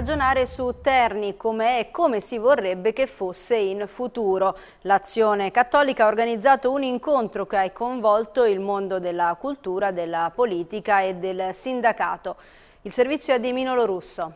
ragionare su Terni come è e come si vorrebbe che fosse in futuro. L'Azione Cattolica ha organizzato un incontro che ha coinvolto il mondo della cultura, della politica e del sindacato. Il servizio è di Minolo Russo.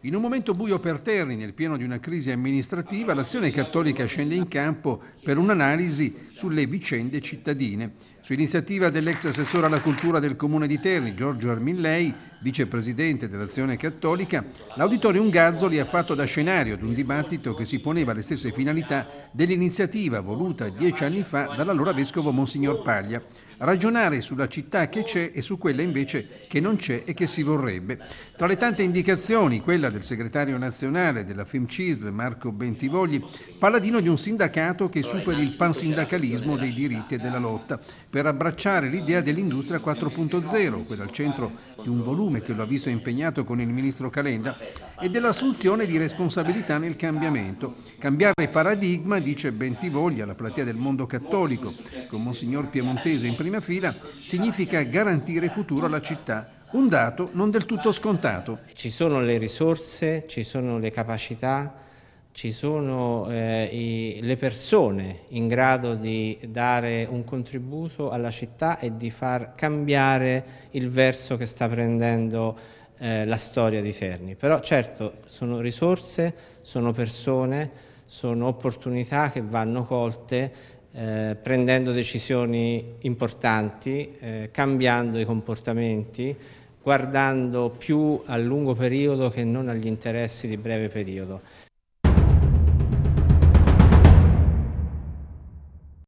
In un momento buio per Terni, nel pieno di una crisi amministrativa, l'Azione Cattolica scende in campo per un'analisi sulle vicende cittadine. Su iniziativa dell'ex assessore alla cultura del Comune di Terni, Giorgio Armillei, vicepresidente dell'Azione Cattolica, l'Auditorium Gazzoli ha fatto da scenario ad un dibattito che si poneva le stesse finalità dell'iniziativa voluta dieci anni fa dall'allora vescovo Monsignor Paglia ragionare sulla città che c'è e su quella invece che non c'è e che si vorrebbe. Tra le tante indicazioni, quella del segretario nazionale della FIMCISL, Marco Bentivogli, paladino di un sindacato che superi il pansindacalismo dei diritti e della lotta, per abbracciare l'idea dell'industria 4.0, quella al centro di un volume che lo ha visto impegnato con il ministro Calenda, e dell'assunzione di responsabilità nel cambiamento. Cambiare paradigma, dice Bentivogli alla platea del mondo cattolico, con Monsignor Piemontese in prima fila, significa garantire futuro alla città. Un dato non del tutto scontato. Ci sono le risorse, ci sono le capacità, ci sono eh, i, le persone in grado di dare un contributo alla città e di far cambiare il verso che sta prendendo eh, la storia di Terni. Però certo sono risorse, sono persone, sono opportunità che vanno colte eh, prendendo decisioni importanti, eh, cambiando i comportamenti, guardando più a lungo periodo che non agli interessi di breve periodo.